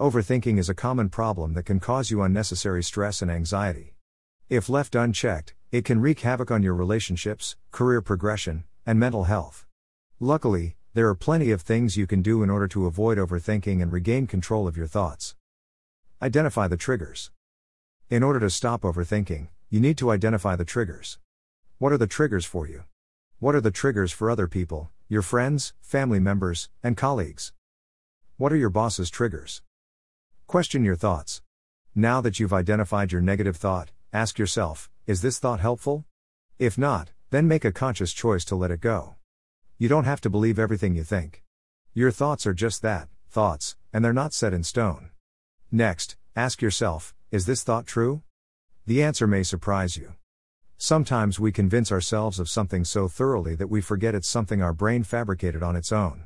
Overthinking is a common problem that can cause you unnecessary stress and anxiety. If left unchecked, it can wreak havoc on your relationships, career progression, and mental health. Luckily, there are plenty of things you can do in order to avoid overthinking and regain control of your thoughts. Identify the triggers. In order to stop overthinking, you need to identify the triggers. What are the triggers for you? What are the triggers for other people, your friends, family members, and colleagues? What are your boss's triggers? Question your thoughts. Now that you've identified your negative thought, ask yourself Is this thought helpful? If not, then make a conscious choice to let it go. You don't have to believe everything you think. Your thoughts are just that thoughts, and they're not set in stone. Next, ask yourself Is this thought true? The answer may surprise you. Sometimes we convince ourselves of something so thoroughly that we forget it's something our brain fabricated on its own.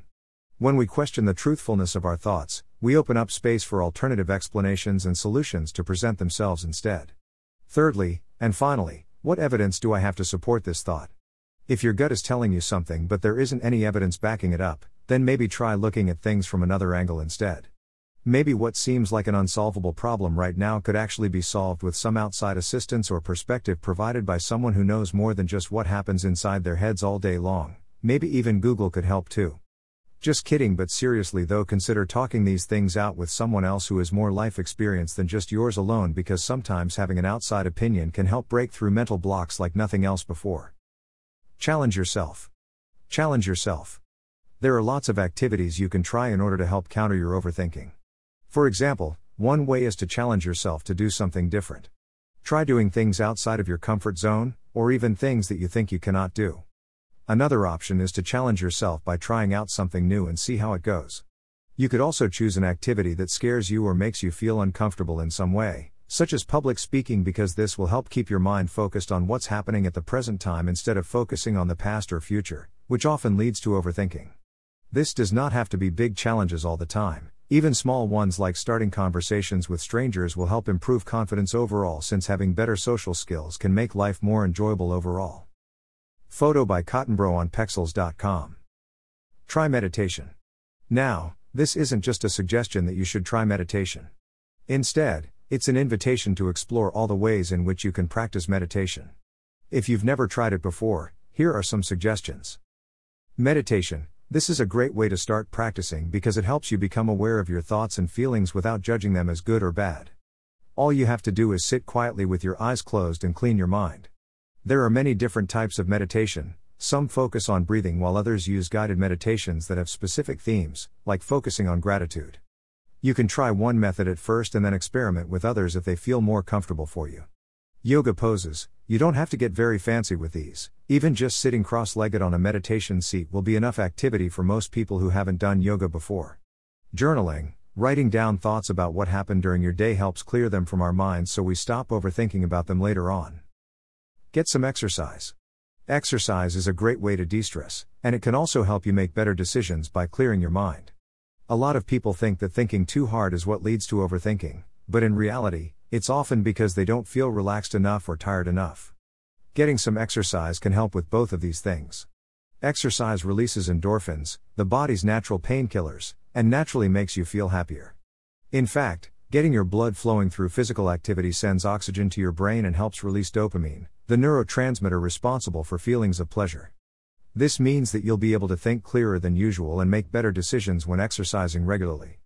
When we question the truthfulness of our thoughts, we open up space for alternative explanations and solutions to present themselves instead. Thirdly, and finally, what evidence do I have to support this thought? If your gut is telling you something but there isn't any evidence backing it up, then maybe try looking at things from another angle instead. Maybe what seems like an unsolvable problem right now could actually be solved with some outside assistance or perspective provided by someone who knows more than just what happens inside their heads all day long. Maybe even Google could help too. Just kidding, but seriously though, consider talking these things out with someone else who has more life experience than just yours alone because sometimes having an outside opinion can help break through mental blocks like nothing else before. Challenge yourself. Challenge yourself. There are lots of activities you can try in order to help counter your overthinking. For example, one way is to challenge yourself to do something different. Try doing things outside of your comfort zone, or even things that you think you cannot do. Another option is to challenge yourself by trying out something new and see how it goes. You could also choose an activity that scares you or makes you feel uncomfortable in some way, such as public speaking, because this will help keep your mind focused on what's happening at the present time instead of focusing on the past or future, which often leads to overthinking. This does not have to be big challenges all the time. Even small ones like starting conversations with strangers will help improve confidence overall since having better social skills can make life more enjoyable overall. Photo by Cottonbro on Pexels.com. Try meditation. Now, this isn't just a suggestion that you should try meditation. Instead, it's an invitation to explore all the ways in which you can practice meditation. If you've never tried it before, here are some suggestions. Meditation this is a great way to start practicing because it helps you become aware of your thoughts and feelings without judging them as good or bad. All you have to do is sit quietly with your eyes closed and clean your mind. There are many different types of meditation, some focus on breathing while others use guided meditations that have specific themes, like focusing on gratitude. You can try one method at first and then experiment with others if they feel more comfortable for you. Yoga poses, you don't have to get very fancy with these, even just sitting cross legged on a meditation seat will be enough activity for most people who haven't done yoga before. Journaling, writing down thoughts about what happened during your day helps clear them from our minds so we stop overthinking about them later on. Get some exercise. Exercise is a great way to de stress, and it can also help you make better decisions by clearing your mind. A lot of people think that thinking too hard is what leads to overthinking, but in reality, it's often because they don't feel relaxed enough or tired enough. Getting some exercise can help with both of these things. Exercise releases endorphins, the body's natural painkillers, and naturally makes you feel happier. In fact, getting your blood flowing through physical activity sends oxygen to your brain and helps release dopamine, the neurotransmitter responsible for feelings of pleasure. This means that you'll be able to think clearer than usual and make better decisions when exercising regularly.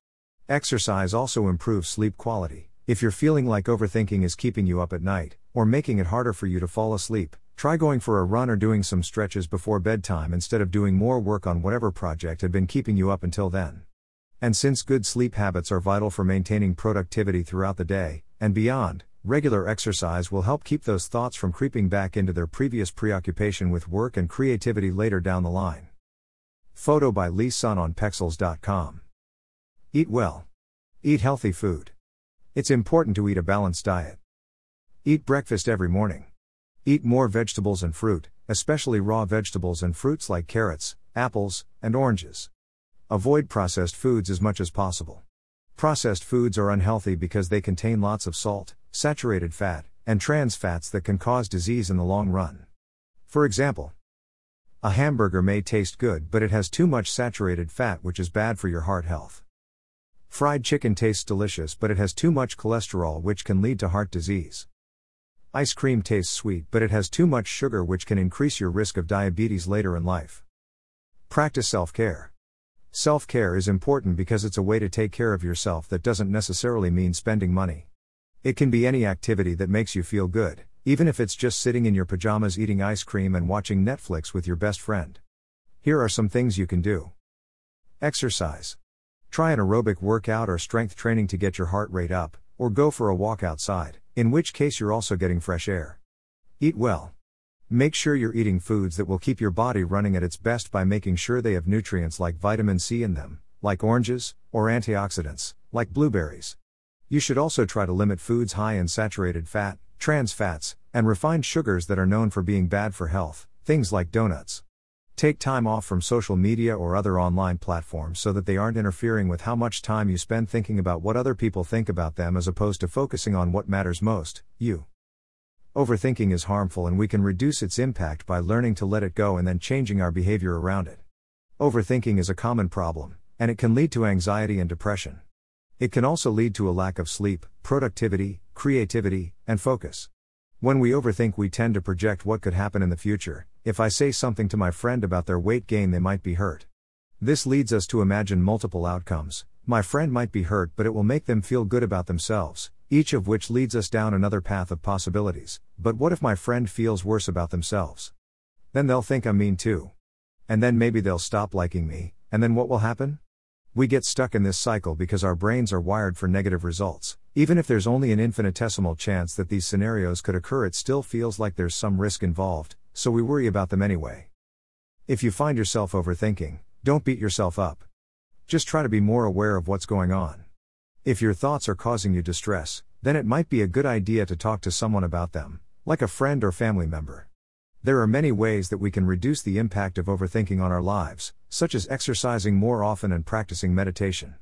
Exercise also improves sleep quality. If you're feeling like overthinking is keeping you up at night, or making it harder for you to fall asleep, try going for a run or doing some stretches before bedtime instead of doing more work on whatever project had been keeping you up until then. And since good sleep habits are vital for maintaining productivity throughout the day, and beyond, regular exercise will help keep those thoughts from creeping back into their previous preoccupation with work and creativity later down the line. Photo by Lee Sun on Pexels.com. Eat well. Eat healthy food. It's important to eat a balanced diet. Eat breakfast every morning. Eat more vegetables and fruit, especially raw vegetables and fruits like carrots, apples, and oranges. Avoid processed foods as much as possible. Processed foods are unhealthy because they contain lots of salt, saturated fat, and trans fats that can cause disease in the long run. For example, a hamburger may taste good, but it has too much saturated fat, which is bad for your heart health. Fried chicken tastes delicious, but it has too much cholesterol, which can lead to heart disease. Ice cream tastes sweet, but it has too much sugar, which can increase your risk of diabetes later in life. Practice self care. Self care is important because it's a way to take care of yourself that doesn't necessarily mean spending money. It can be any activity that makes you feel good, even if it's just sitting in your pajamas eating ice cream and watching Netflix with your best friend. Here are some things you can do Exercise. Try an aerobic workout or strength training to get your heart rate up, or go for a walk outside, in which case you're also getting fresh air. Eat well. Make sure you're eating foods that will keep your body running at its best by making sure they have nutrients like vitamin C in them, like oranges, or antioxidants, like blueberries. You should also try to limit foods high in saturated fat, trans fats, and refined sugars that are known for being bad for health, things like donuts. Take time off from social media or other online platforms so that they aren't interfering with how much time you spend thinking about what other people think about them as opposed to focusing on what matters most you. Overthinking is harmful and we can reduce its impact by learning to let it go and then changing our behavior around it. Overthinking is a common problem, and it can lead to anxiety and depression. It can also lead to a lack of sleep, productivity, creativity, and focus. When we overthink, we tend to project what could happen in the future, if I say something to my friend about their weight gain, they might be hurt. This leads us to imagine multiple outcomes. My friend might be hurt, but it will make them feel good about themselves, each of which leads us down another path of possibilities. But what if my friend feels worse about themselves? Then they'll think I'm mean too. And then maybe they'll stop liking me, and then what will happen? We get stuck in this cycle because our brains are wired for negative results. Even if there's only an infinitesimal chance that these scenarios could occur, it still feels like there's some risk involved, so we worry about them anyway. If you find yourself overthinking, don't beat yourself up. Just try to be more aware of what's going on. If your thoughts are causing you distress, then it might be a good idea to talk to someone about them, like a friend or family member. There are many ways that we can reduce the impact of overthinking on our lives, such as exercising more often and practicing meditation.